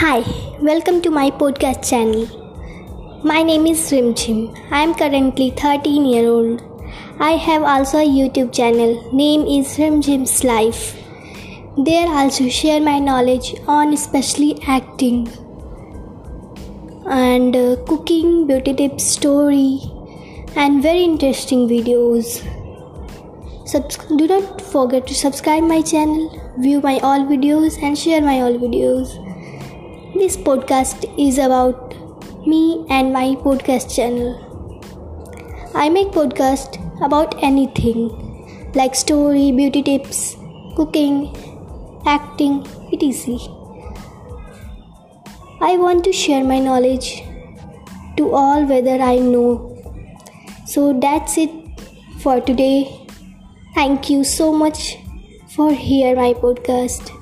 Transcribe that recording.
Hi, welcome to my podcast channel. My name is Rimjhim. I am currently 13 year old. I have also a YouTube channel. Name is Rimjhim's Life. There I also share my knowledge on especially acting and uh, cooking, beauty tips, story and very interesting videos. Subs- do not forget to subscribe my channel, view my all videos and share my all videos. This podcast is about me and my podcast channel. I make podcast about anything like story, beauty tips, cooking, acting, etc. I want to share my knowledge to all whether I know. So that's it for today. Thank you so much for hear my podcast.